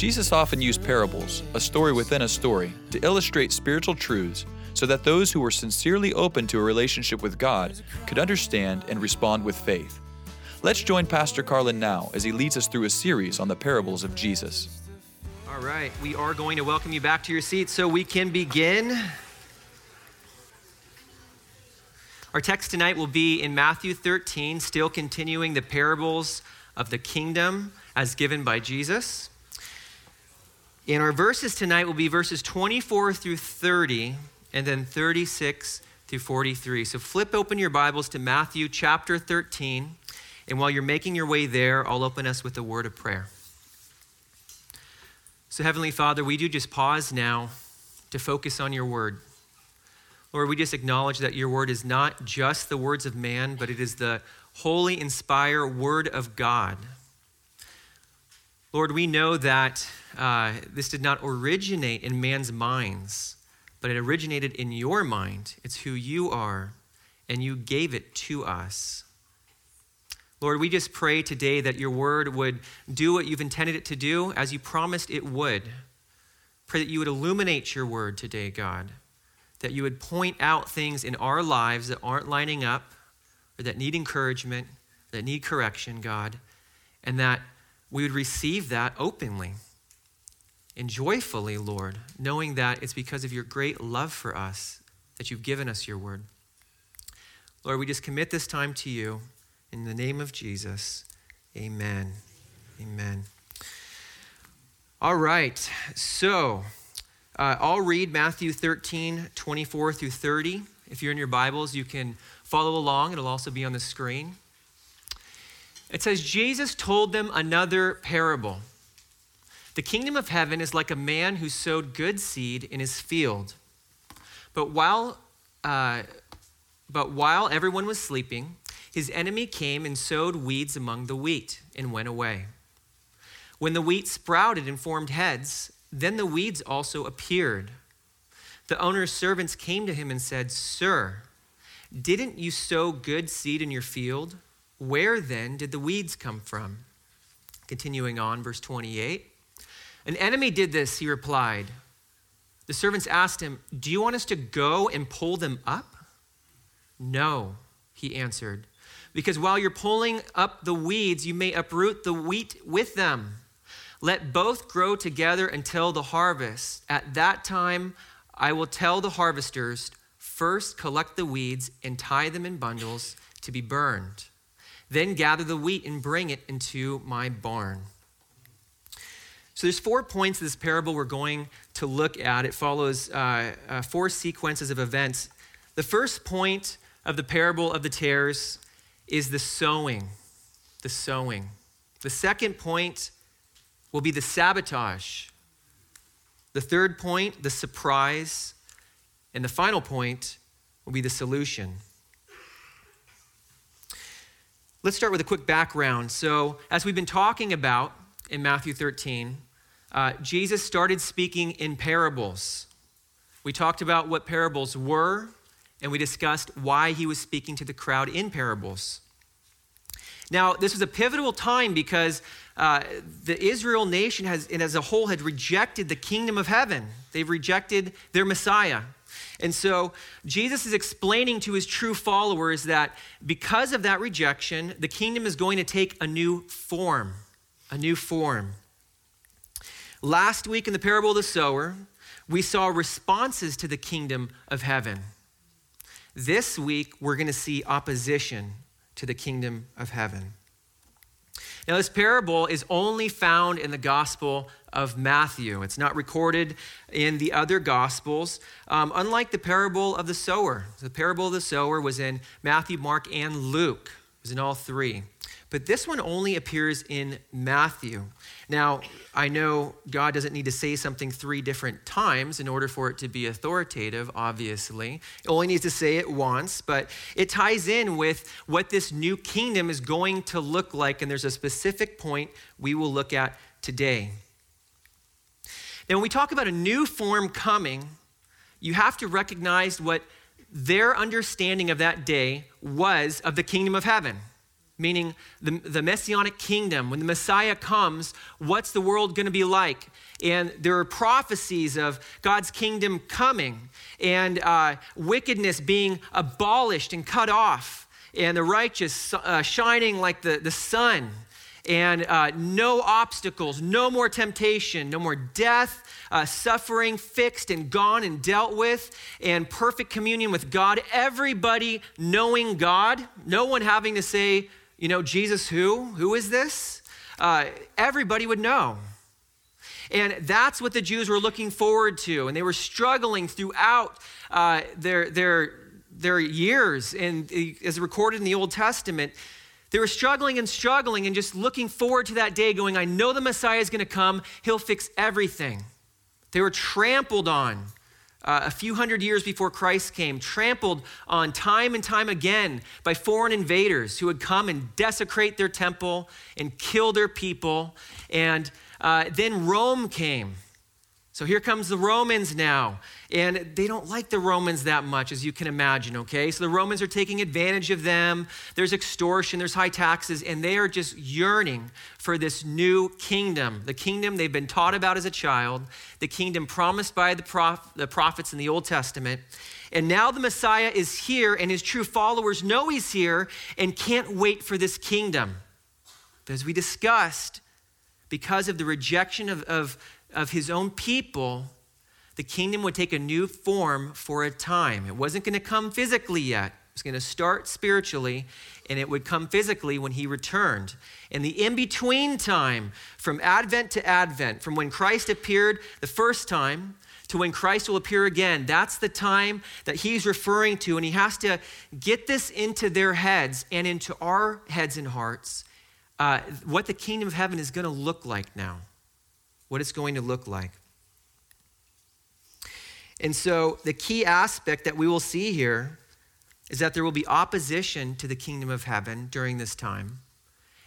Jesus often used parables, a story within a story, to illustrate spiritual truths so that those who were sincerely open to a relationship with God could understand and respond with faith. Let's join Pastor Carlin now as he leads us through a series on the parables of Jesus. All right, we are going to welcome you back to your seats so we can begin. Our text tonight will be in Matthew 13, still continuing the parables of the kingdom as given by Jesus. And our verses tonight will be verses 24 through 30 and then 36 through 43. So flip open your Bibles to Matthew chapter 13. And while you're making your way there, I'll open us with a word of prayer. So, Heavenly Father, we do just pause now to focus on your word. Lord, we just acknowledge that your word is not just the words of man, but it is the holy, inspired word of God. Lord, we know that uh, this did not originate in man's minds, but it originated in your mind. It's who you are, and you gave it to us. Lord, we just pray today that your word would do what you've intended it to do as you promised it would. Pray that you would illuminate your word today, God, that you would point out things in our lives that aren't lining up or that need encouragement, that need correction, God, and that we would receive that openly and joyfully, Lord, knowing that it's because of your great love for us that you've given us your word. Lord, we just commit this time to you. In the name of Jesus, amen. Amen. All right, so uh, I'll read Matthew 13, 24 through 30. If you're in your Bibles, you can follow along. It'll also be on the screen. It says, Jesus told them another parable. The kingdom of heaven is like a man who sowed good seed in his field. But while, uh, but while everyone was sleeping, his enemy came and sowed weeds among the wheat and went away. When the wheat sprouted and formed heads, then the weeds also appeared. The owner's servants came to him and said, Sir, didn't you sow good seed in your field? Where then did the weeds come from? Continuing on, verse 28. An enemy did this, he replied. The servants asked him, Do you want us to go and pull them up? No, he answered, because while you're pulling up the weeds, you may uproot the wheat with them. Let both grow together until the harvest. At that time, I will tell the harvesters first collect the weeds and tie them in bundles to be burned. Then gather the wheat and bring it into my barn. So there's four points of this parable we're going to look at. It follows uh, uh, four sequences of events. The first point of the parable of the tares is the sowing. The sowing. The second point will be the sabotage. The third point, the surprise. And the final point will be the solution. Let's start with a quick background. So, as we've been talking about in Matthew 13, uh, Jesus started speaking in parables. We talked about what parables were, and we discussed why he was speaking to the crowd in parables. Now, this was a pivotal time because uh, the Israel nation has, and as a whole, had rejected the kingdom of heaven. They've rejected their Messiah. And so Jesus is explaining to his true followers that because of that rejection, the kingdom is going to take a new form, a new form. Last week in the parable of the sower, we saw responses to the kingdom of heaven. This week, we're going to see opposition to the kingdom of heaven. Now, this parable is only found in the Gospel of Matthew. It's not recorded in the other Gospels, um, unlike the parable of the sower. The parable of the sower was in Matthew, Mark, and Luke. It was in all three. But this one only appears in Matthew. Now, I know God doesn't need to say something three different times in order for it to be authoritative, obviously. It only needs to say it once, but it ties in with what this new kingdom is going to look like, and there's a specific point we will look at today. Now, when we talk about a new form coming, you have to recognize what their understanding of that day was of the kingdom of heaven meaning the, the messianic kingdom. When the Messiah comes, what's the world going to be like? And there are prophecies of God's kingdom coming and uh, wickedness being abolished and cut off, and the righteous uh, shining like the, the sun, and uh, no obstacles, no more temptation, no more death. Uh, suffering fixed and gone and dealt with, and perfect communion with God. Everybody knowing God, no one having to say, you know, Jesus who? Who is this? Uh, everybody would know. And that's what the Jews were looking forward to. And they were struggling throughout uh, their, their, their years, and as recorded in the Old Testament. They were struggling and struggling and just looking forward to that day, going, I know the Messiah is going to come. He'll fix everything. They were trampled on uh, a few hundred years before Christ came, trampled on time and time again by foreign invaders who would come and desecrate their temple and kill their people. And uh, then Rome came so here comes the Romans now. And they don't like the Romans that much, as you can imagine, okay? So the Romans are taking advantage of them. There's extortion, there's high taxes, and they are just yearning for this new kingdom the kingdom they've been taught about as a child, the kingdom promised by the, prof- the prophets in the Old Testament. And now the Messiah is here, and his true followers know he's here and can't wait for this kingdom. But as we discussed, because of the rejection of, of of his own people, the kingdom would take a new form for a time. It wasn't going to come physically yet. It was going to start spiritually, and it would come physically when he returned. And the in between time, from Advent to Advent, from when Christ appeared the first time to when Christ will appear again, that's the time that he's referring to. And he has to get this into their heads and into our heads and hearts uh, what the kingdom of heaven is going to look like now what it's going to look like. And so, the key aspect that we will see here is that there will be opposition to the kingdom of heaven during this time,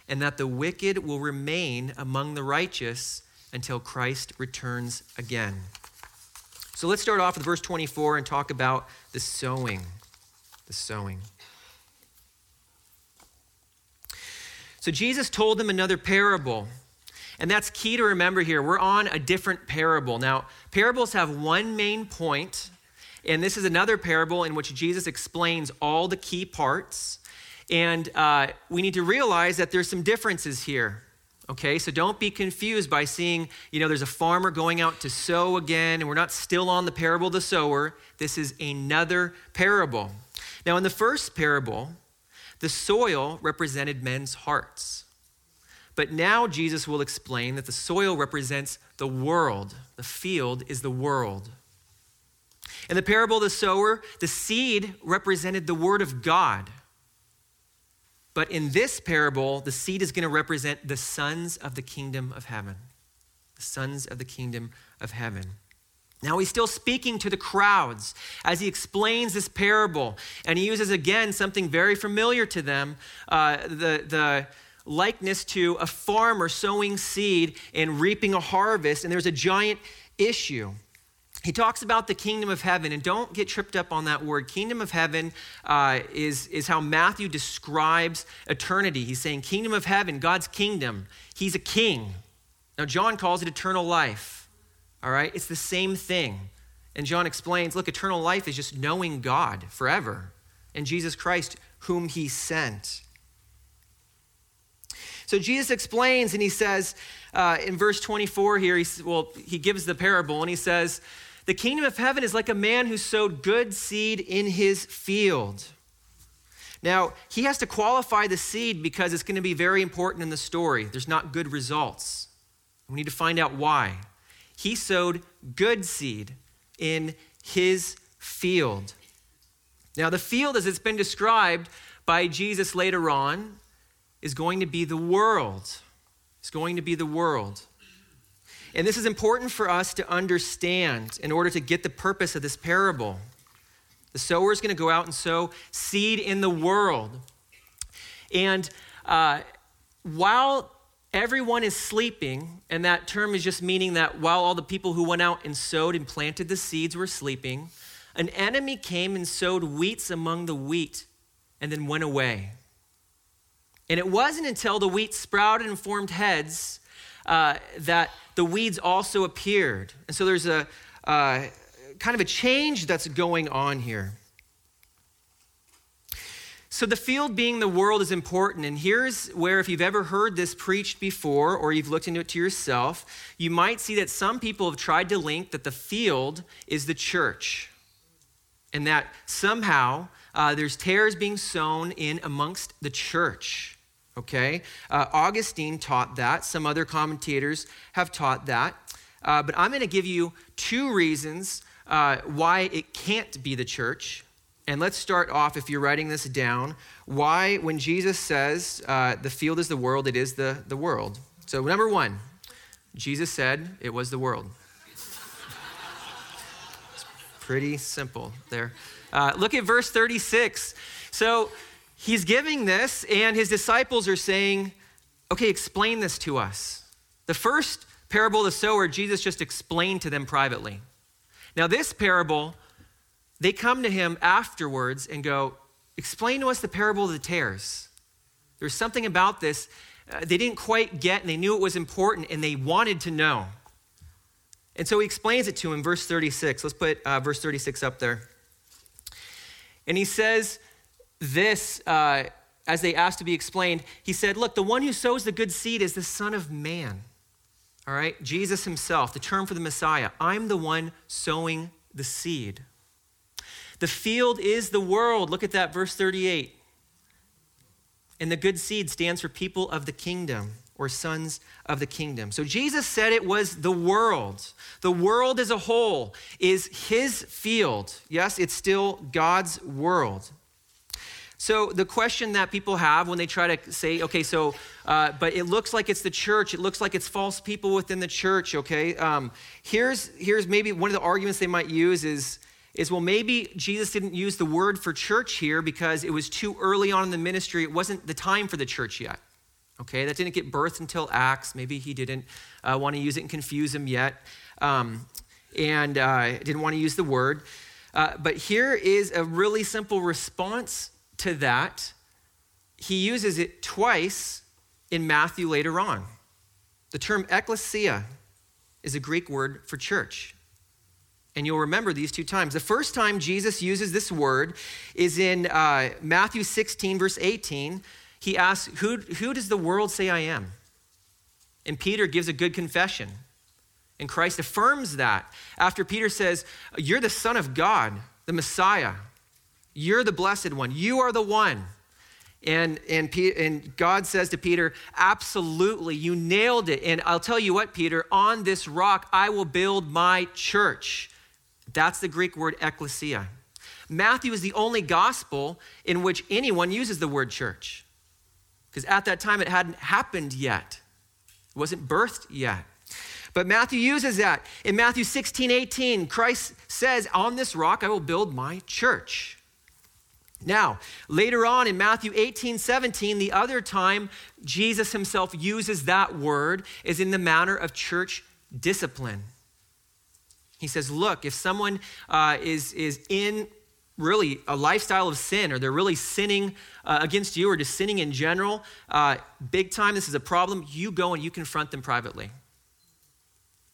and that the wicked will remain among the righteous until Christ returns again. So, let's start off with verse 24 and talk about the sowing. The sowing. So, Jesus told them another parable and that's key to remember here. We're on a different parable. Now, parables have one main point, and this is another parable in which Jesus explains all the key parts. And uh, we need to realize that there's some differences here. Okay, so don't be confused by seeing, you know, there's a farmer going out to sow again, and we're not still on the parable of the sower. This is another parable. Now, in the first parable, the soil represented men's hearts. But now Jesus will explain that the soil represents the world, the field is the world. In the parable of the sower, the seed represented the word of God. But in this parable, the seed is going to represent the sons of the kingdom of heaven. The sons of the kingdom of heaven. Now he's still speaking to the crowds as he explains this parable, and he uses again something very familiar to them uh, the, the, likeness to a farmer sowing seed and reaping a harvest, and there's a giant issue. He talks about the kingdom of heaven, and don't get tripped up on that word. Kingdom of heaven uh, is, is how Matthew describes eternity. He's saying, Kingdom of heaven, God's kingdom. He's a king. Now, John calls it eternal life. All right? It's the same thing. And John explains look, eternal life is just knowing God forever and Jesus Christ, whom he sent. So Jesus explains and he says uh, in verse 24 here, he, well, he gives the parable and he says, The kingdom of heaven is like a man who sowed good seed in his field. Now, he has to qualify the seed because it's going to be very important in the story. There's not good results. We need to find out why. He sowed good seed in his field. Now, the field, as it's been described by Jesus later on, is going to be the world. It's going to be the world. And this is important for us to understand in order to get the purpose of this parable. The sower is going to go out and sow seed in the world. And uh, while everyone is sleeping, and that term is just meaning that while all the people who went out and sowed and planted the seeds were sleeping, an enemy came and sowed wheats among the wheat and then went away. And it wasn't until the wheat sprouted and formed heads uh, that the weeds also appeared. And so there's a uh, kind of a change that's going on here. So, the field being the world is important. And here's where, if you've ever heard this preached before or you've looked into it to yourself, you might see that some people have tried to link that the field is the church. And that somehow uh, there's tares being sown in amongst the church. Okay? Uh, Augustine taught that. Some other commentators have taught that. Uh, but I'm going to give you two reasons uh, why it can't be the church and let's start off, if you're writing this down, why, when Jesus says uh, the field is the world, it is the, the world. So, number one, Jesus said it was the world. it's pretty simple there. Uh, look at verse 36. So, he's giving this, and his disciples are saying, okay, explain this to us. The first parable of the sower, Jesus just explained to them privately. Now, this parable, they come to him afterwards and go, Explain to us the parable of the tares. There's something about this uh, they didn't quite get, and they knew it was important, and they wanted to know. And so he explains it to him, verse 36. Let's put uh, verse 36 up there. And he says this uh, as they asked to be explained. He said, Look, the one who sows the good seed is the Son of Man. All right? Jesus himself, the term for the Messiah. I'm the one sowing the seed. The field is the world. Look at that, verse 38. And the good seed stands for people of the kingdom or sons of the kingdom. So Jesus said it was the world. The world as a whole is his field. Yes, it's still God's world. So the question that people have when they try to say, okay, so, uh, but it looks like it's the church. It looks like it's false people within the church. Okay, um, here's here's maybe one of the arguments they might use is is well, maybe Jesus didn't use the word for church here because it was too early on in the ministry. It wasn't the time for the church yet. Okay, that didn't get birthed until Acts. Maybe he didn't uh, want to use it and confuse him yet, um, and uh, didn't want to use the word. Uh, but here is a really simple response to that. He uses it twice in Matthew later on. The term ecclesia is a Greek word for church. And you'll remember these two times. The first time Jesus uses this word is in uh, Matthew 16, verse 18. He asks, who, who does the world say I am? And Peter gives a good confession. And Christ affirms that after Peter says, You're the Son of God, the Messiah. You're the blessed one. You are the one. And, and, and God says to Peter, Absolutely, you nailed it. And I'll tell you what, Peter, on this rock I will build my church. That's the Greek word ecclesia. Matthew is the only gospel in which anyone uses the word church. Because at that time it hadn't happened yet, it wasn't birthed yet. But Matthew uses that. In Matthew 16, 18, Christ says, On this rock I will build my church. Now, later on in Matthew 18, 17, the other time Jesus himself uses that word is in the manner of church discipline. He says, Look, if someone uh, is, is in really a lifestyle of sin or they're really sinning uh, against you or just sinning in general, uh, big time, this is a problem, you go and you confront them privately.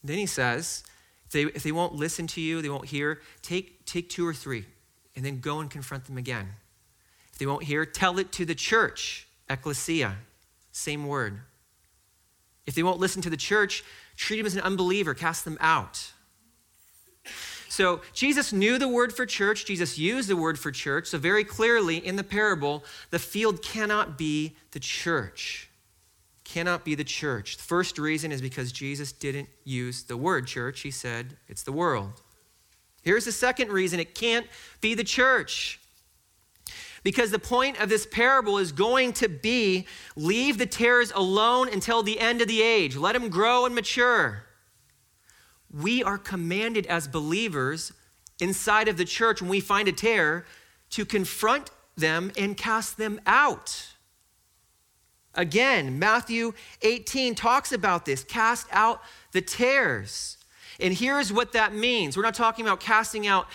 Then he says, if they, if they won't listen to you, they won't hear, take, take two or three and then go and confront them again. If they won't hear, tell it to the church, ecclesia, same word. If they won't listen to the church, treat them as an unbeliever, cast them out. So Jesus knew the word for church, Jesus used the word for church. So, very clearly in the parable, the field cannot be the church. Cannot be the church. The first reason is because Jesus didn't use the word church, he said it's the world. Here's the second reason it can't be the church. Because the point of this parable is going to be leave the tares alone until the end of the age, let them grow and mature. We are commanded as believers inside of the church when we find a tare to confront them and cast them out. Again, Matthew 18 talks about this cast out the tares. And here's what that means we're not talking about casting out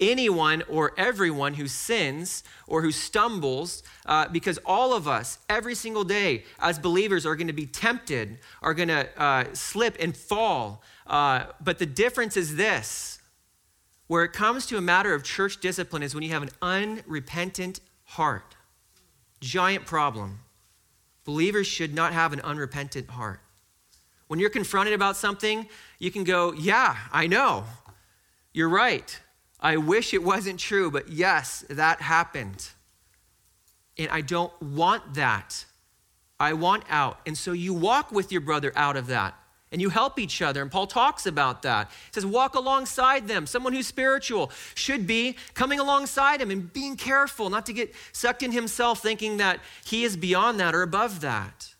anyone or everyone who sins or who stumbles, uh, because all of us, every single day, as believers, are going to be tempted, are going to uh, slip and fall. Uh, but the difference is this where it comes to a matter of church discipline, is when you have an unrepentant heart. Giant problem. Believers should not have an unrepentant heart. When you're confronted about something, you can go, Yeah, I know. You're right. I wish it wasn't true, but yes, that happened. And I don't want that. I want out. And so you walk with your brother out of that and you help each other. And Paul talks about that. He says, walk alongside them. Someone who's spiritual should be coming alongside him and being careful not to get sucked in himself thinking that he is beyond that or above that.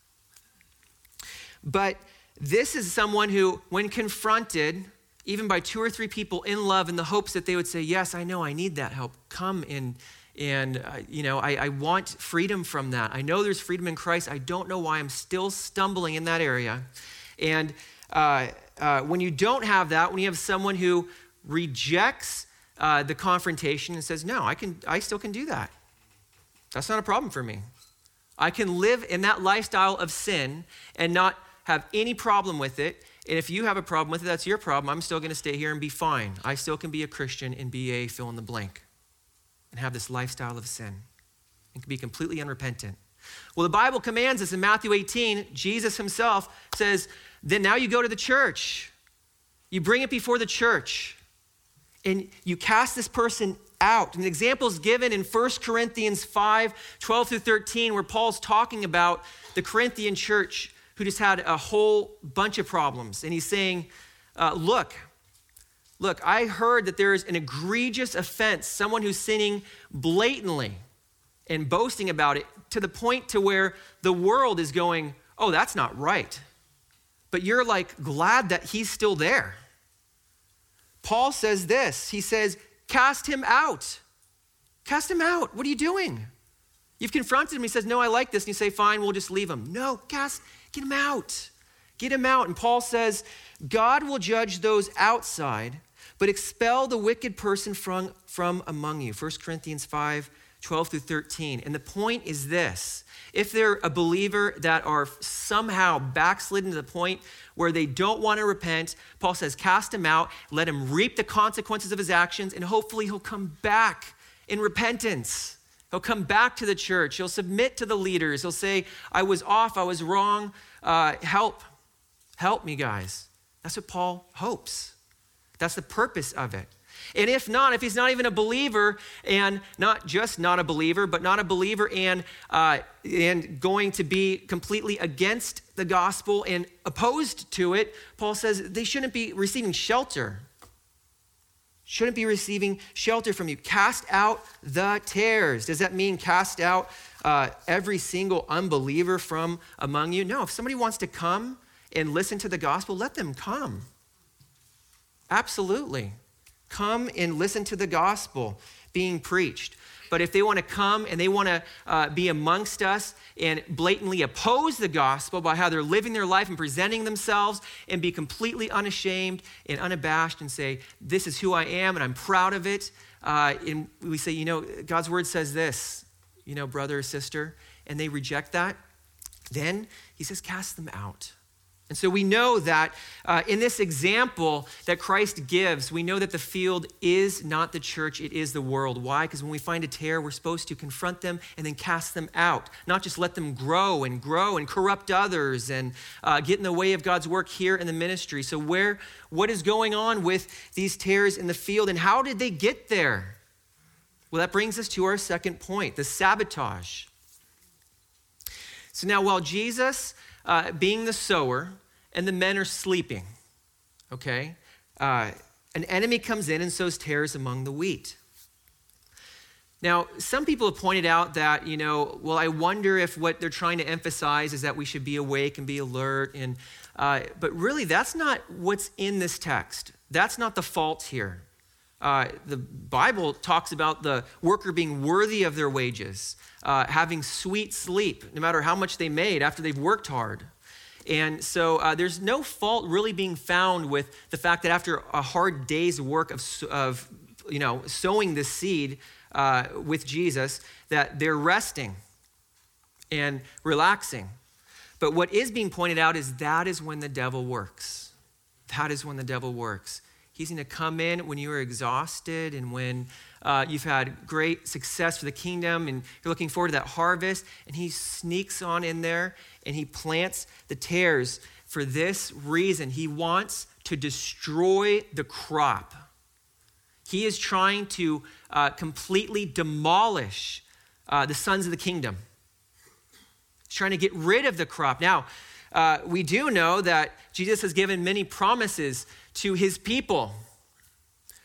But this is someone who, when confronted, even by two or three people in love, in the hopes that they would say, Yes, I know I need that help. Come and and uh, you know I, I want freedom from that. I know there's freedom in christ. I don't know why i'm still stumbling in that area. And uh, uh, when you don't have that when you have someone who rejects uh, the confrontation and says no i can i still can do that. That's not a problem for me. I can live in that lifestyle of sin and not have any problem with it and if you have a problem with it, that's your problem. I'm still going to stay here and be fine. I still can be a Christian and be a fill in the blank and have this lifestyle of sin and can be completely unrepentant. Well, the Bible commands us in Matthew 18, Jesus himself says, then now you go to the church. You bring it before the church and you cast this person out. And the example is given in 1 Corinthians 5 12 through 13, where Paul's talking about the Corinthian church who just had a whole bunch of problems. And he's saying, uh, Look, look, I heard that there is an egregious offense, someone who's sinning blatantly and boasting about it to the point to where the world is going, Oh, that's not right. But you're like glad that he's still there. Paul says this He says, Cast him out. Cast him out. What are you doing? You've confronted him. He says, No, I like this. And you say, Fine, we'll just leave him. No, cast, Get him out. Get him out. And Paul says, God will judge those outside, but expel the wicked person from, from among you. 1 Corinthians 5 12 through 13. And the point is this if they're a believer that are somehow backslidden to the point where they don't want to repent, Paul says, cast him out, let him reap the consequences of his actions, and hopefully he'll come back in repentance. He'll come back to the church. He'll submit to the leaders. He'll say, I was off. I was wrong. Uh, help. Help me, guys. That's what Paul hopes. That's the purpose of it. And if not, if he's not even a believer, and not just not a believer, but not a believer and, uh, and going to be completely against the gospel and opposed to it, Paul says they shouldn't be receiving shelter shouldn't be receiving shelter from you. Cast out the tares. Does that mean cast out uh, every single unbeliever from among you? No, if somebody wants to come and listen to the gospel, let them come. Absolutely. Come and listen to the gospel being preached. But if they want to come and they want to uh, be amongst us and blatantly oppose the gospel by how they're living their life and presenting themselves and be completely unashamed and unabashed and say, This is who I am and I'm proud of it, uh, and we say, You know, God's word says this, you know, brother or sister, and they reject that, then he says, Cast them out. And so we know that uh, in this example that Christ gives, we know that the field is not the church, it is the world. Why? Because when we find a tare, we're supposed to confront them and then cast them out, not just let them grow and grow and corrupt others and uh, get in the way of God's work here in the ministry. So, where, what is going on with these tares in the field and how did they get there? Well, that brings us to our second point the sabotage. So, now while Jesus, uh, being the sower, and the men are sleeping. Okay? Uh, an enemy comes in and sows tares among the wheat. Now, some people have pointed out that, you know, well, I wonder if what they're trying to emphasize is that we should be awake and be alert. And, uh, but really, that's not what's in this text. That's not the fault here. Uh, the Bible talks about the worker being worthy of their wages, uh, having sweet sleep, no matter how much they made after they've worked hard. And so uh, there's no fault really being found with the fact that after a hard day's work of, of you know, sowing the seed, uh, with Jesus that they're resting and relaxing. But what is being pointed out is that is when the devil works. That is when the devil works. He's going to come in when you are exhausted and when uh, you've had great success for the kingdom and you're looking forward to that harvest. And he sneaks on in there and he plants the tares for this reason. He wants to destroy the crop. He is trying to uh, completely demolish uh, the sons of the kingdom. He's trying to get rid of the crop. Now, uh, we do know that Jesus has given many promises to his people.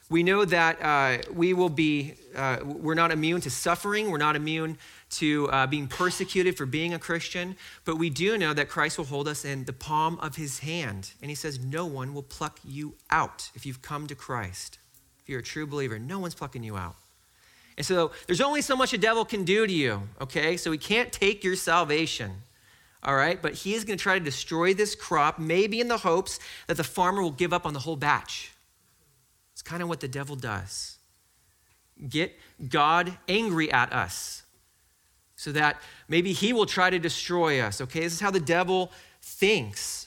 We know that uh, we will be, uh, we're not immune to suffering, we're not immune to uh, being persecuted for being a Christian, but we do know that Christ will hold us in the palm of his hand. And he says, No one will pluck you out if you've come to Christ. If you're a true believer, no one's plucking you out. And so there's only so much a devil can do to you, okay? So he can't take your salvation, all right? But he is going to try to destroy this crop, maybe in the hopes that the farmer will give up on the whole batch. Kind of what the devil does. Get God angry at us so that maybe he will try to destroy us, okay? This is how the devil thinks.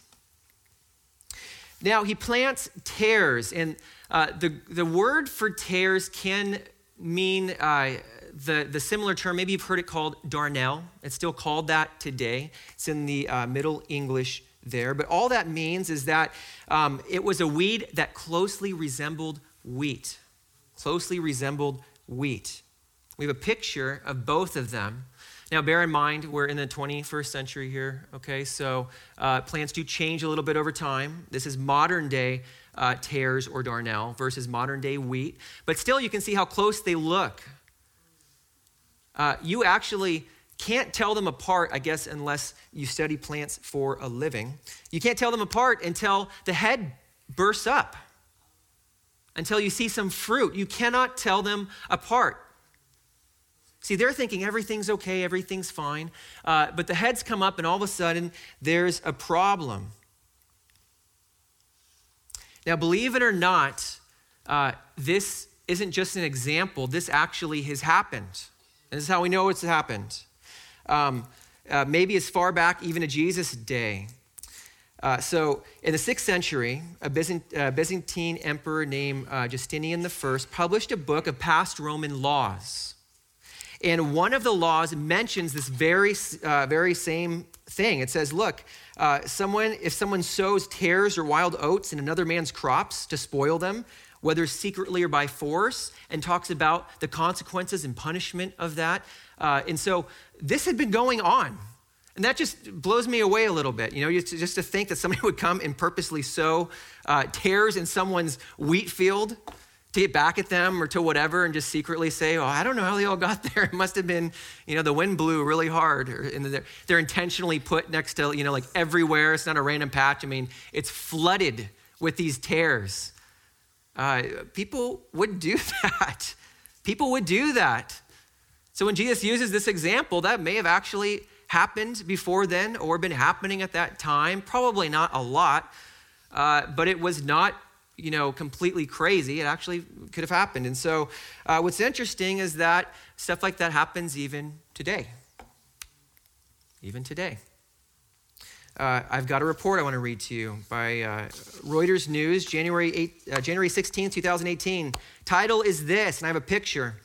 Now, he plants tares, and uh, the, the word for tares can mean uh, the, the similar term, maybe you've heard it called darnel. It's still called that today. It's in the uh, Middle English there. But all that means is that um, it was a weed that closely resembled wheat. Closely resembled wheat. We have a picture of both of them. Now, bear in mind, we're in the 21st century here, okay? So uh, plants do change a little bit over time. This is modern day uh, tares or darnel versus modern day wheat. But still, you can see how close they look. Uh, you actually can't tell them apart, I guess, unless you study plants for a living. You can't tell them apart until the head bursts up, until you see some fruit. You cannot tell them apart. See, they're thinking everything's okay, everything's fine, uh, but the heads come up, and all of a sudden, there's a problem. Now, believe it or not, uh, this isn't just an example, this actually has happened. This is how we know it's happened. Um, uh, maybe as far back even to Jesus' day. Uh, so, in the sixth century, a Byzant- uh, Byzantine emperor named uh, Justinian I published a book of past Roman laws. And one of the laws mentions this very, uh, very same thing. It says, look, uh, someone, if someone sows tares or wild oats in another man's crops to spoil them, whether secretly or by force, and talks about the consequences and punishment of that. Uh, and so this had been going on. And that just blows me away a little bit. You know, just to think that somebody would come and purposely sow uh, tares in someone's wheat field to get back at them or to whatever and just secretly say, oh, I don't know how they all got there. It must have been, you know, the wind blew really hard. Or, and they're, they're intentionally put next to, you know, like everywhere. It's not a random patch. I mean, it's flooded with these tares. Uh, people would do that. People would do that. So when Jesus uses this example, that may have actually happened before then or been happening at that time. Probably not a lot, uh, but it was not you know, completely crazy. It actually could have happened. And so, uh, what's interesting is that stuff like that happens even today. Even today. Uh, I've got a report I want to read to you by uh, Reuters News, January, 8, uh, January 16, 2018. Title is this, and I have a picture.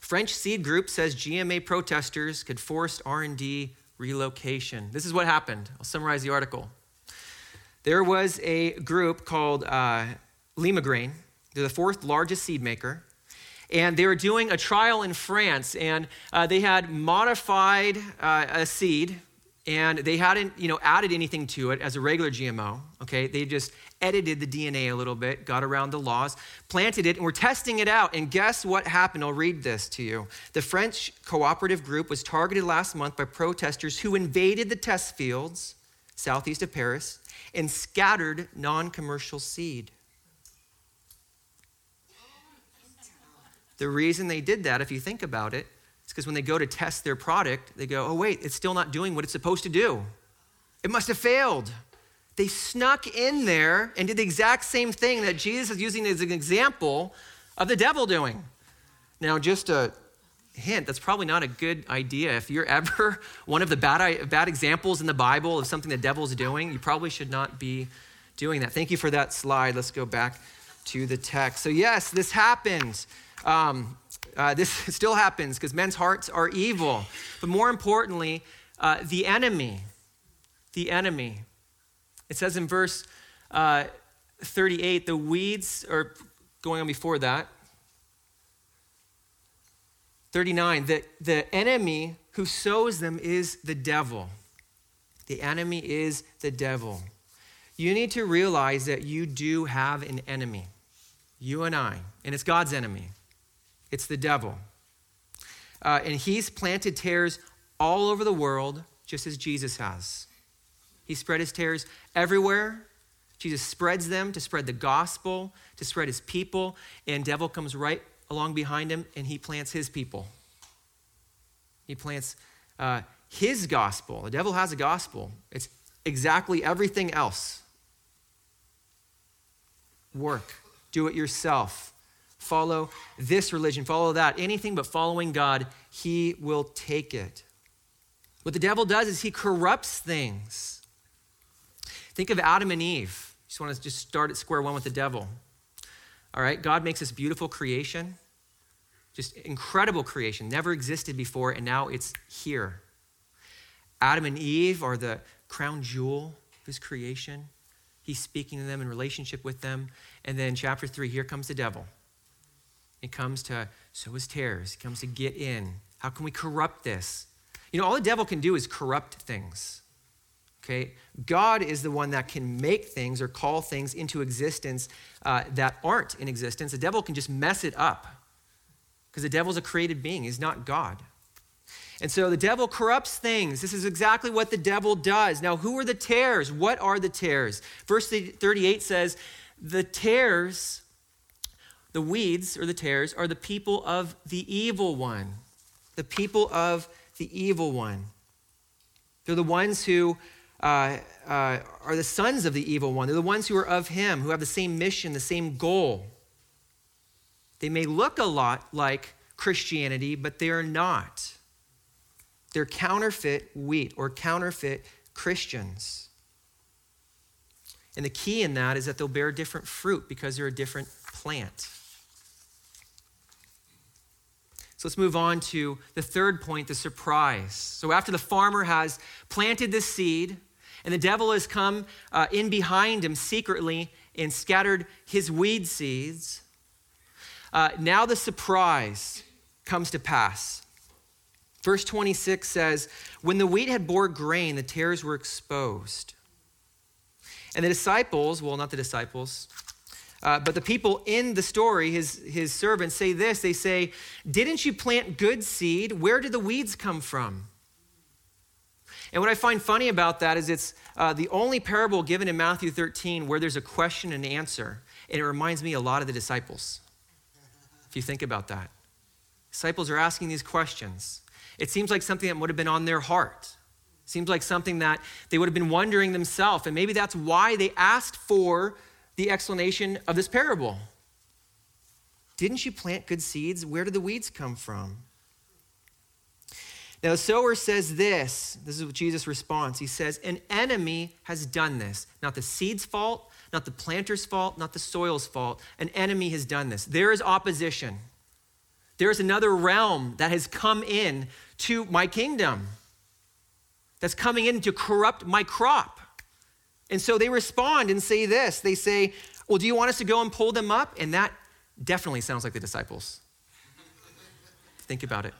French seed group says GMO protesters could force R&D relocation. This is what happened. I'll summarize the article there was a group called uh, Limagrain. They're the fourth largest seed maker. And they were doing a trial in France, and uh, they had modified uh, a seed and they hadn't, you know, added anything to it as a regular GMO. Okay, they just edited the DNA a little bit, got around the laws, planted it, and we're testing it out. And guess what happened? I'll read this to you. The French cooperative group was targeted last month by protesters who invaded the test fields southeast of Paris and scattered non-commercial seed. The reason they did that, if you think about it, because when they go to test their product, they go, oh, wait, it's still not doing what it's supposed to do. It must have failed. They snuck in there and did the exact same thing that Jesus is using as an example of the devil doing. Now, just a hint, that's probably not a good idea. If you're ever one of the bad, bad examples in the Bible of something the devil's doing, you probably should not be doing that. Thank you for that slide. Let's go back to the text. So, yes, this happened. Um, uh, this still happens because men's hearts are evil. But more importantly, uh, the enemy, the enemy. It says in verse uh, 38, the weeds, are going on before that, 39, the, the enemy who sows them is the devil. The enemy is the devil. You need to realize that you do have an enemy, you and I, and it's God's enemy. It's the devil. Uh, and he's planted tares all over the world, just as Jesus has. He spread his tares everywhere. Jesus spreads them to spread the gospel, to spread his people, and devil comes right along behind him and he plants his people. He plants uh, his gospel. The devil has a gospel. It's exactly everything else. Work, do it yourself follow this religion, follow that, anything but following God, he will take it. What the devil does is he corrupts things. Think of Adam and Eve. Just want to just start at square one with the devil. All right, God makes this beautiful creation, just incredible creation, never existed before, and now it's here. Adam and Eve are the crown jewel of his creation. He's speaking to them in relationship with them. And then, chapter three, here comes the devil. It comes to sow his tares. It comes to get in. How can we corrupt this? You know, all the devil can do is corrupt things. Okay? God is the one that can make things or call things into existence uh, that aren't in existence. The devil can just mess it up because the devil's a created being, he's not God. And so the devil corrupts things. This is exactly what the devil does. Now, who are the tares? What are the tares? Verse 38 says, The tares the weeds or the tares are the people of the evil one. The people of the evil one. They're the ones who uh, uh, are the sons of the evil one. They're the ones who are of him, who have the same mission, the same goal. They may look a lot like Christianity, but they are not. They're counterfeit wheat or counterfeit Christians. And the key in that is that they'll bear different fruit because they're a different plant. So let's move on to the third point the surprise. So after the farmer has planted the seed, and the devil has come uh, in behind him secretly and scattered his weed seeds, uh, now the surprise comes to pass. Verse 26 says, When the wheat had bore grain, the tares were exposed. And the disciples, well, not the disciples, uh, but the people in the story, his, his servants, say this they say, Didn't you plant good seed? Where did the weeds come from? And what I find funny about that is it's uh, the only parable given in Matthew 13 where there's a question and answer. And it reminds me a lot of the disciples, if you think about that. Disciples are asking these questions. It seems like something that would have been on their heart. Seems like something that they would have been wondering themselves. And maybe that's why they asked for the explanation of this parable. Didn't you plant good seeds? Where did the weeds come from? Now, the sower says this. This is what Jesus responds. He says, An enemy has done this. Not the seed's fault, not the planter's fault, not the soil's fault. An enemy has done this. There is opposition. There is another realm that has come in to my kingdom, that's coming in to corrupt my crop. And so they respond and say this they say, Well, do you want us to go and pull them up? And that definitely sounds like the disciples. Think about it.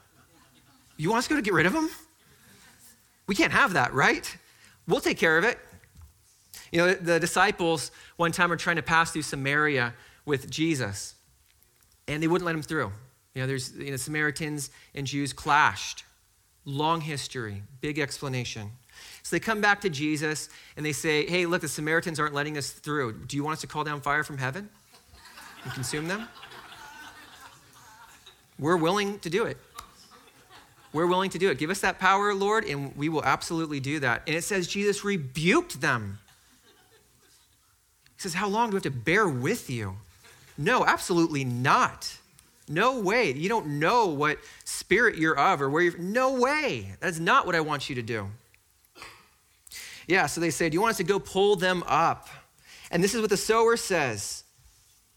You want us to go to get rid of them? We can't have that, right? We'll take care of it. You know, the disciples one time were trying to pass through Samaria with Jesus, and they wouldn't let him through. You know, there's you know, Samaritans and Jews clashed. Long history, big explanation. So they come back to Jesus and they say, Hey, look, the Samaritans aren't letting us through. Do you want us to call down fire from heaven and consume them? We're willing to do it. We're willing to do it. Give us that power, Lord, and we will absolutely do that. And it says Jesus rebuked them. He says, How long do we have to bear with you? No, absolutely not. No way. You don't know what spirit you're of or where you're. No way. That's not what I want you to do. Yeah, so they say, Do you want us to go pull them up? And this is what the sower says.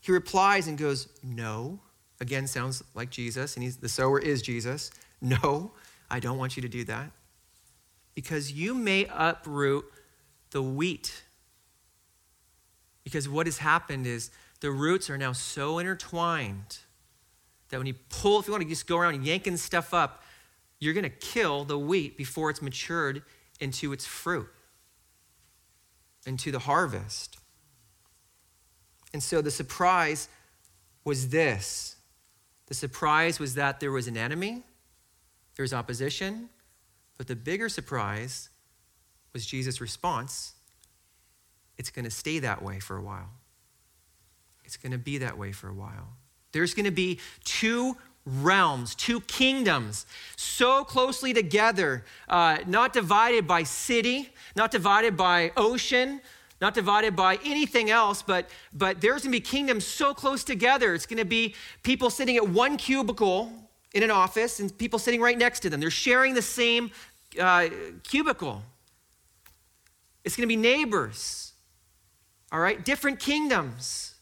He replies and goes, No. Again, sounds like Jesus, and he's, the sower is Jesus. No, I don't want you to do that. Because you may uproot the wheat. Because what has happened is the roots are now so intertwined that when you pull, if you want to just go around yanking stuff up, you're going to kill the wheat before it's matured into its fruit, into the harvest. And so the surprise was this the surprise was that there was an enemy, there was opposition, but the bigger surprise was Jesus' response it's going to stay that way for a while. It's going to be that way for a while. There's going to be two realms, two kingdoms, so closely together, uh, not divided by city, not divided by ocean, not divided by anything else, but, but there's to be kingdoms so close together. It's to be people sitting at one cubicle in an office and people sitting right next to them. They're sharing the same uh, cubicle. It's to be neighbors, all right? Different kingdoms.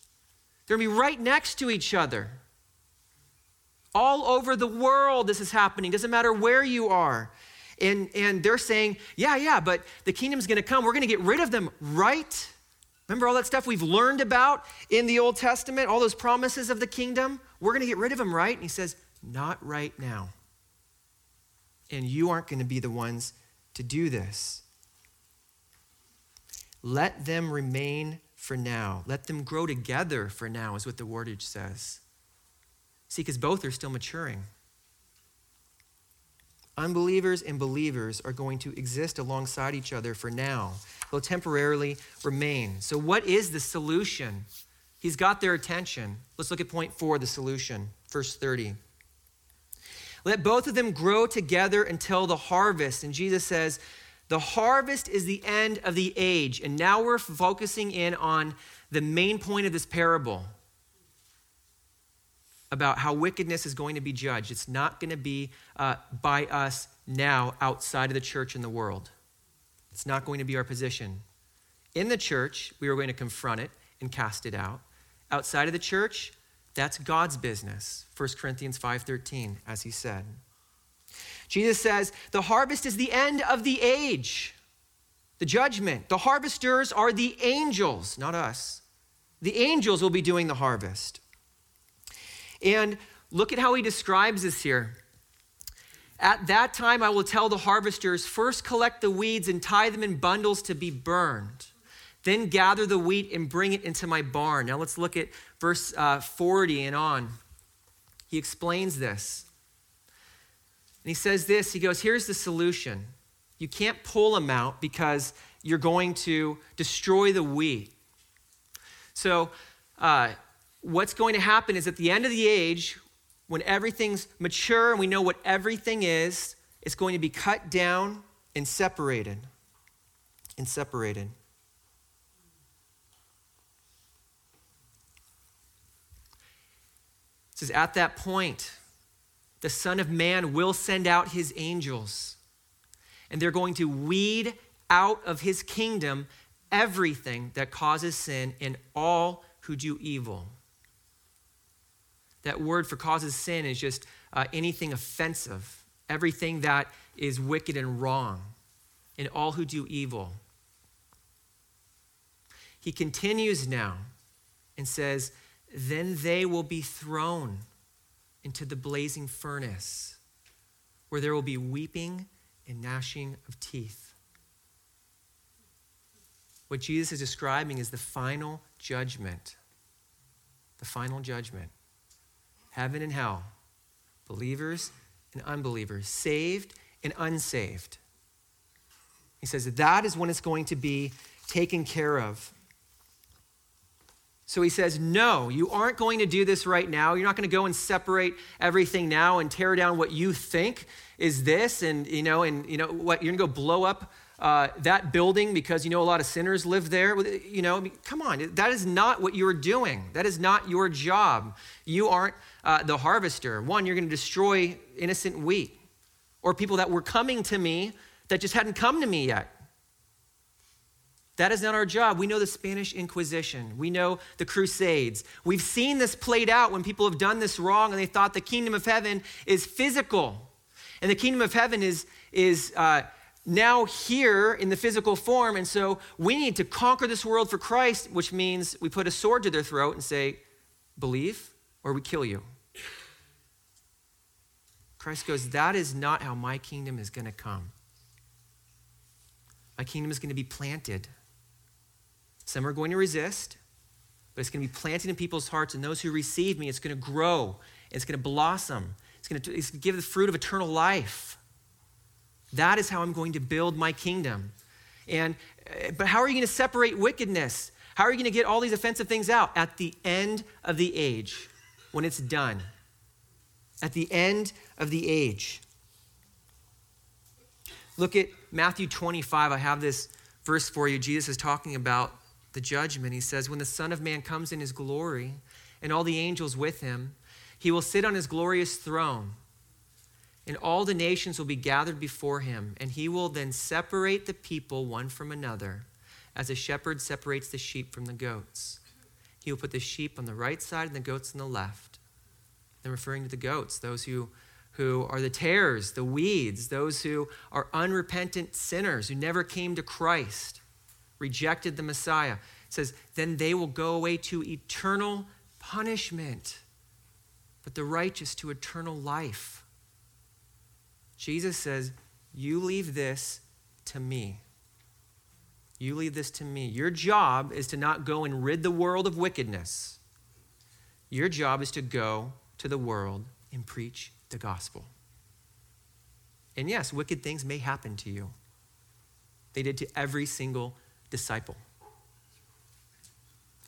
They're to be right next to each other. All over the world, this is happening. Doesn't matter where you are. And, and they're saying, yeah, yeah, but the kingdom's gonna come. We're gonna get rid of them, right? Remember all that stuff we've learned about in the Old Testament, all those promises of the kingdom? We're gonna get rid of them, right? And he says, not right now. And you aren't gonna be the ones to do this. Let them remain for now. Let them grow together for now, is what the wordage says. See, because both are still maturing. Unbelievers and believers are going to exist alongside each other for now. They'll temporarily remain. So, what is the solution? He's got their attention. Let's look at point four the solution, verse 30. Let both of them grow together until the harvest. And Jesus says, the harvest is the end of the age. And now we're focusing in on the main point of this parable about how wickedness is going to be judged. It's not going to be uh, by us now outside of the church in the world. It's not going to be our position. In the church, we are going to confront it and cast it out. Outside of the church, that's God's business. 1 Corinthians 5:13, as he said. Jesus says, "The harvest is the end of the age." The judgment. The harvesters are the angels, not us. The angels will be doing the harvest. And look at how he describes this here. At that time, I will tell the harvesters first collect the weeds and tie them in bundles to be burned. Then gather the wheat and bring it into my barn. Now let's look at verse uh, 40 and on. He explains this. And he says this He goes, Here's the solution. You can't pull them out because you're going to destroy the wheat. So, uh, what's going to happen is at the end of the age, when everything's mature and we know what everything is, it's going to be cut down and separated. And separated. It says, At that point, the Son of Man will send out his angels, and they're going to weed out of his kingdom everything that causes sin and all who do evil. That word for causes sin is just uh, anything offensive, everything that is wicked and wrong, and all who do evil. He continues now and says, Then they will be thrown into the blazing furnace, where there will be weeping and gnashing of teeth. What Jesus is describing is the final judgment. The final judgment. Heaven and hell, believers and unbelievers, saved and unsaved. He says that, is when it's going to be taken care of. So he says, No, you aren't going to do this right now. You're not going to go and separate everything now and tear down what you think is this, and you know, and you know what you're to go blow up uh, that building because you know a lot of sinners live there. You know, I mean, come on, that is not what you're doing. That is not your job. You aren't uh, the harvester. One, you're to destroy innocent wheat or people that were coming to me that just hadn't come to me yet. That is not our job. We know the Spanish Inquisition. We know the Crusades. We've seen this played out when people have done this wrong and they thought the kingdom of heaven is physical. And the kingdom of heaven is, is uh, now here in the physical form. And so we need to conquer this world for Christ, which means we put a sword to their throat and say, believe or we kill you. Christ goes, That is not how my kingdom is going to come. My kingdom is going to be planted. Some are going to resist, but it's going to be planted in people's hearts, and those who receive me, it's going to grow, it's going to blossom, it's going to, it's going to give the fruit of eternal life. That is how I'm going to build my kingdom. And eh, but how are you going to separate wickedness? How are you going to get all these offensive things out at the end of the age when it's done? At the end of the age. Look at Matthew 25. I have this verse for you. Jesus is talking about the judgment. He says, When the Son of Man comes in his glory and all the angels with him, he will sit on his glorious throne, and all the nations will be gathered before him, and he will then separate the people one from another, as a shepherd separates the sheep from the goats. He will put the sheep on the right side and the goats on the left. Then referring to the goats, those who who are the tares, the weeds, those who are unrepentant sinners who never came to Christ, rejected the Messiah. It says, then they will go away to eternal punishment, but the righteous to eternal life. Jesus says, You leave this to me. You leave this to me. Your job is to not go and rid the world of wickedness. Your job is to go to the world and preach the gospel. And yes, wicked things may happen to you. They did to every single disciple.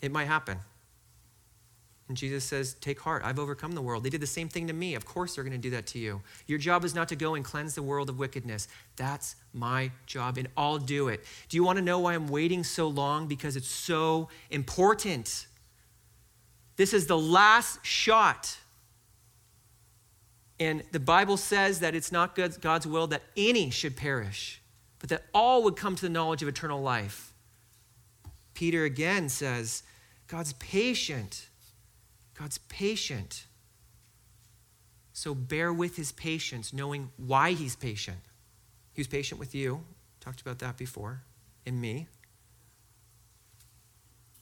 It might happen. And Jesus says, Take heart, I've overcome the world. They did the same thing to me. Of course, they're going to do that to you. Your job is not to go and cleanse the world of wickedness. That's my job, and I'll do it. Do you want to know why I'm waiting so long? Because it's so important. This is the last shot and the Bible says that it's not God's will that any should perish, but that all would come to the knowledge of eternal life. Peter again says, God's patient. God's patient. So bear with his patience, knowing why he's patient. He was patient with you. Talked about that before. And me.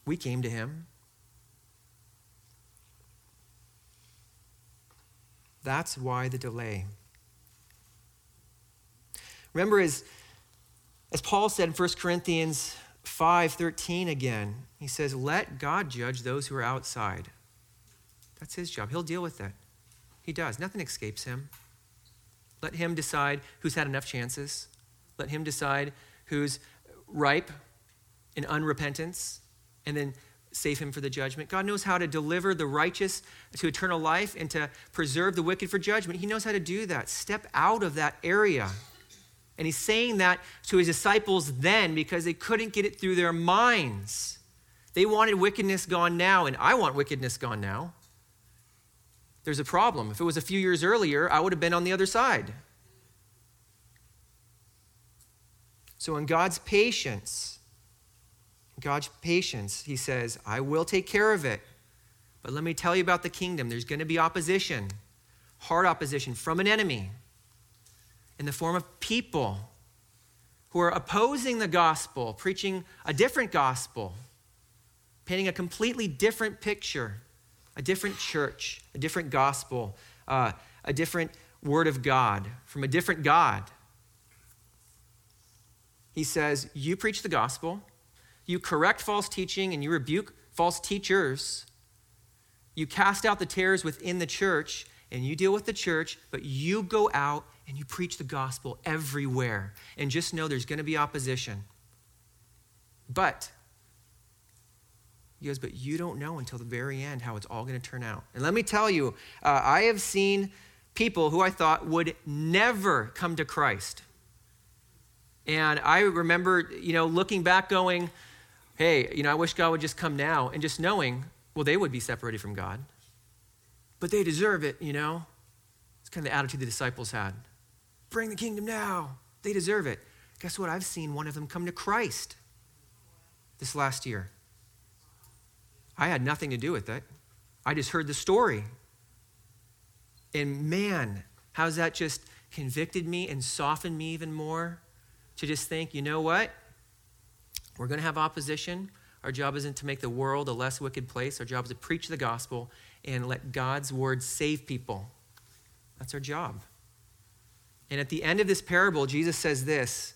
We came to him. That's why the delay. Remember, as, as Paul said in 1 Corinthians 5:13 again, he says, Let God judge those who are outside. That's his job. He'll deal with it. He does. Nothing escapes him. Let him decide who's had enough chances. Let him decide who's ripe in unrepentance. And then save him for the judgment. God knows how to deliver the righteous to eternal life and to preserve the wicked for judgment. He knows how to do that. Step out of that area. And he's saying that to his disciples then because they couldn't get it through their minds. They wanted wickedness gone now, and I want wickedness gone now. There's a problem. If it was a few years earlier, I would have been on the other side. So, in God's patience, God's patience, he says, I will take care of it. But let me tell you about the kingdom. There's going to be opposition, hard opposition from an enemy in the form of people who are opposing the gospel, preaching a different gospel, painting a completely different picture, a different church, a different gospel, uh, a different word of God from a different God. He says, You preach the gospel, you correct false teaching, and you rebuke false teachers. You cast out the tares within the church, and you deal with the church, but you go out and you preach the gospel everywhere. And just know there's going to be opposition. But, he goes, but you don't know until the very end how it's all going to turn out. And let me tell you, uh, I have seen people who I thought would never come to Christ. And I remember, you know, looking back going, hey, you know, I wish God would just come now, and just knowing well, they would be separated from God. But they deserve it, you know? It's kind of the attitude the disciples had. Bring the kingdom now. They deserve it. Guess what? I've seen one of them come to Christ this last year. I had nothing to do with it. I just heard the story. And man, how's that just convicted me and softened me even more to just think, you know what? We're going to have opposition. Our job isn't to make the world a less wicked place. Our job is to preach the gospel and let God's word save people. That's our job. And at the end of this parable, Jesus says this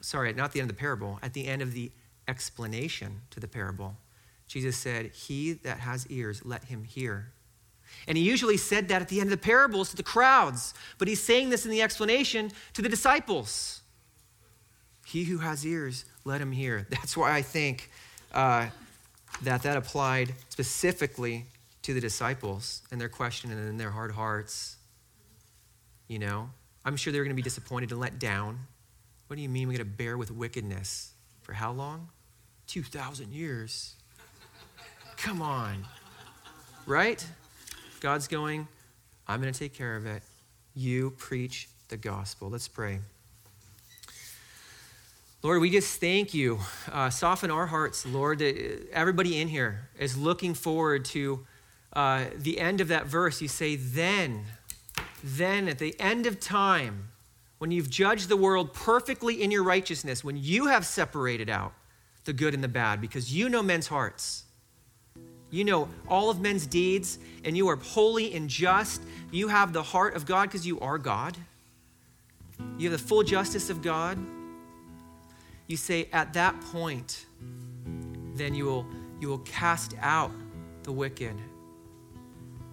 sorry, not the end of the parable, at the end of the explanation to the parable, Jesus said, He that has ears, let him hear. And he usually said that at the end of the parables to the crowds, but he's saying this in the explanation to the disciples. He who has ears, let him hear. That's why I think uh, that that applied specifically to the disciples and their question and in their hard hearts. You know, I'm sure they're going to be disappointed and let down. What do you mean we're going to bear with wickedness? For how long? 2,000 years. Come on. Right? God's going, I'm going to take care of it. You preach the gospel. Let's pray. Lord, we just thank you. Uh, soften our hearts, Lord. Everybody in here is looking forward to uh, the end of that verse. You say, then, then at the end of time, when you've judged the world perfectly in your righteousness, when you have separated out the good and the bad, because you know men's hearts. You know all of men's deeds, and you are holy and just. You have the heart of God because you are God. You have the full justice of God you say, at that point, then you will, you will cast out the wicked.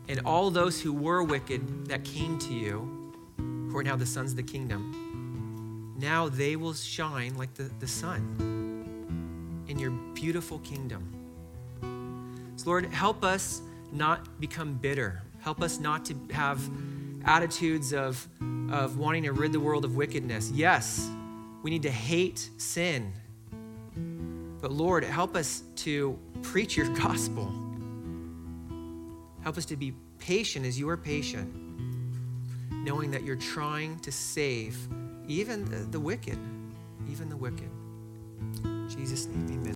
And all those who were wicked that came to you, who are now the sons of the kingdom, now they will shine like the, the sun in your beautiful kingdom. So, Lord, help us not become bitter. Help us not to have attitudes of, of wanting to rid the world of wickedness. Yes, we need to hate sin. But Lord, help us to preach your gospel. Help us to be patient as you are patient, knowing that you're trying to save even the, the wicked, even the wicked. Jesus' amen.